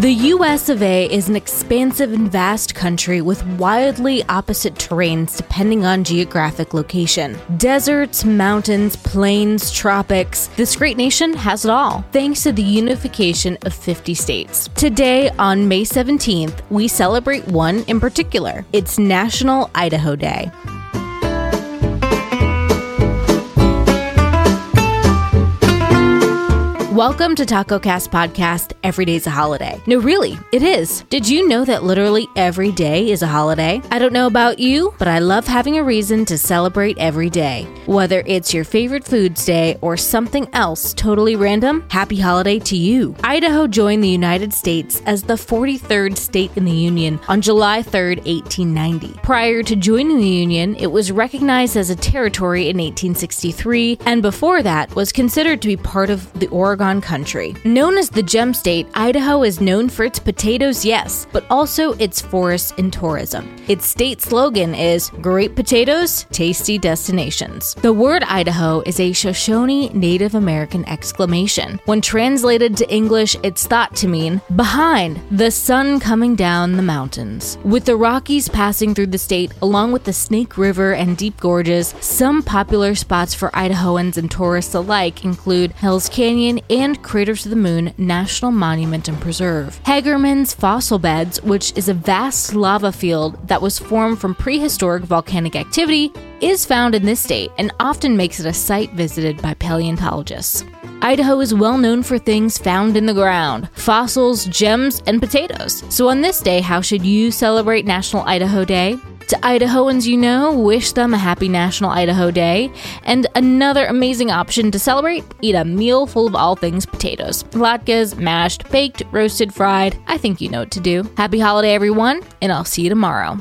The US of A is an expansive and vast country with wildly opposite terrains depending on geographic location. Deserts, mountains, plains, tropics. This great nation has it all, thanks to the unification of 50 states. Today, on May 17th, we celebrate one in particular. It's National Idaho Day. Welcome to Taco Cast Podcast. Every day's a holiday. No, really, it is. Did you know that literally every day is a holiday? I don't know about you, but I love having a reason to celebrate every day. Whether it's your favorite foods day or something else totally random, happy holiday to you. Idaho joined the United States as the 43rd state in the Union on July 3, 1890. Prior to joining the Union, it was recognized as a territory in 1863, and before that was considered to be part of the Oregon country. Known as the Gem State, Idaho is known for its potatoes, yes, but also its forests and tourism. Its state slogan is Great Potatoes, Tasty Destinations. The word Idaho is a Shoshone Native American exclamation. When translated to English, it's thought to mean behind the sun coming down the mountains. With the Rockies passing through the state, along with the Snake River and deep gorges, some popular spots for Idahoans and tourists alike include Hell's Canyon and Craters of the Moon National Monument and Preserve. Hagerman's fossil beds, which is a vast lava field that was formed from prehistoric volcanic activity, is found in this state and often makes it a site visited by paleontologists. Idaho is well known for things found in the ground fossils, gems, and potatoes. So, on this day, how should you celebrate National Idaho Day? To Idahoans you know, wish them a happy National Idaho Day. And another amazing option to celebrate eat a meal full of all things potatoes. Latkes, mashed, baked, roasted, fried. I think you know what to do. Happy holiday, everyone, and I'll see you tomorrow.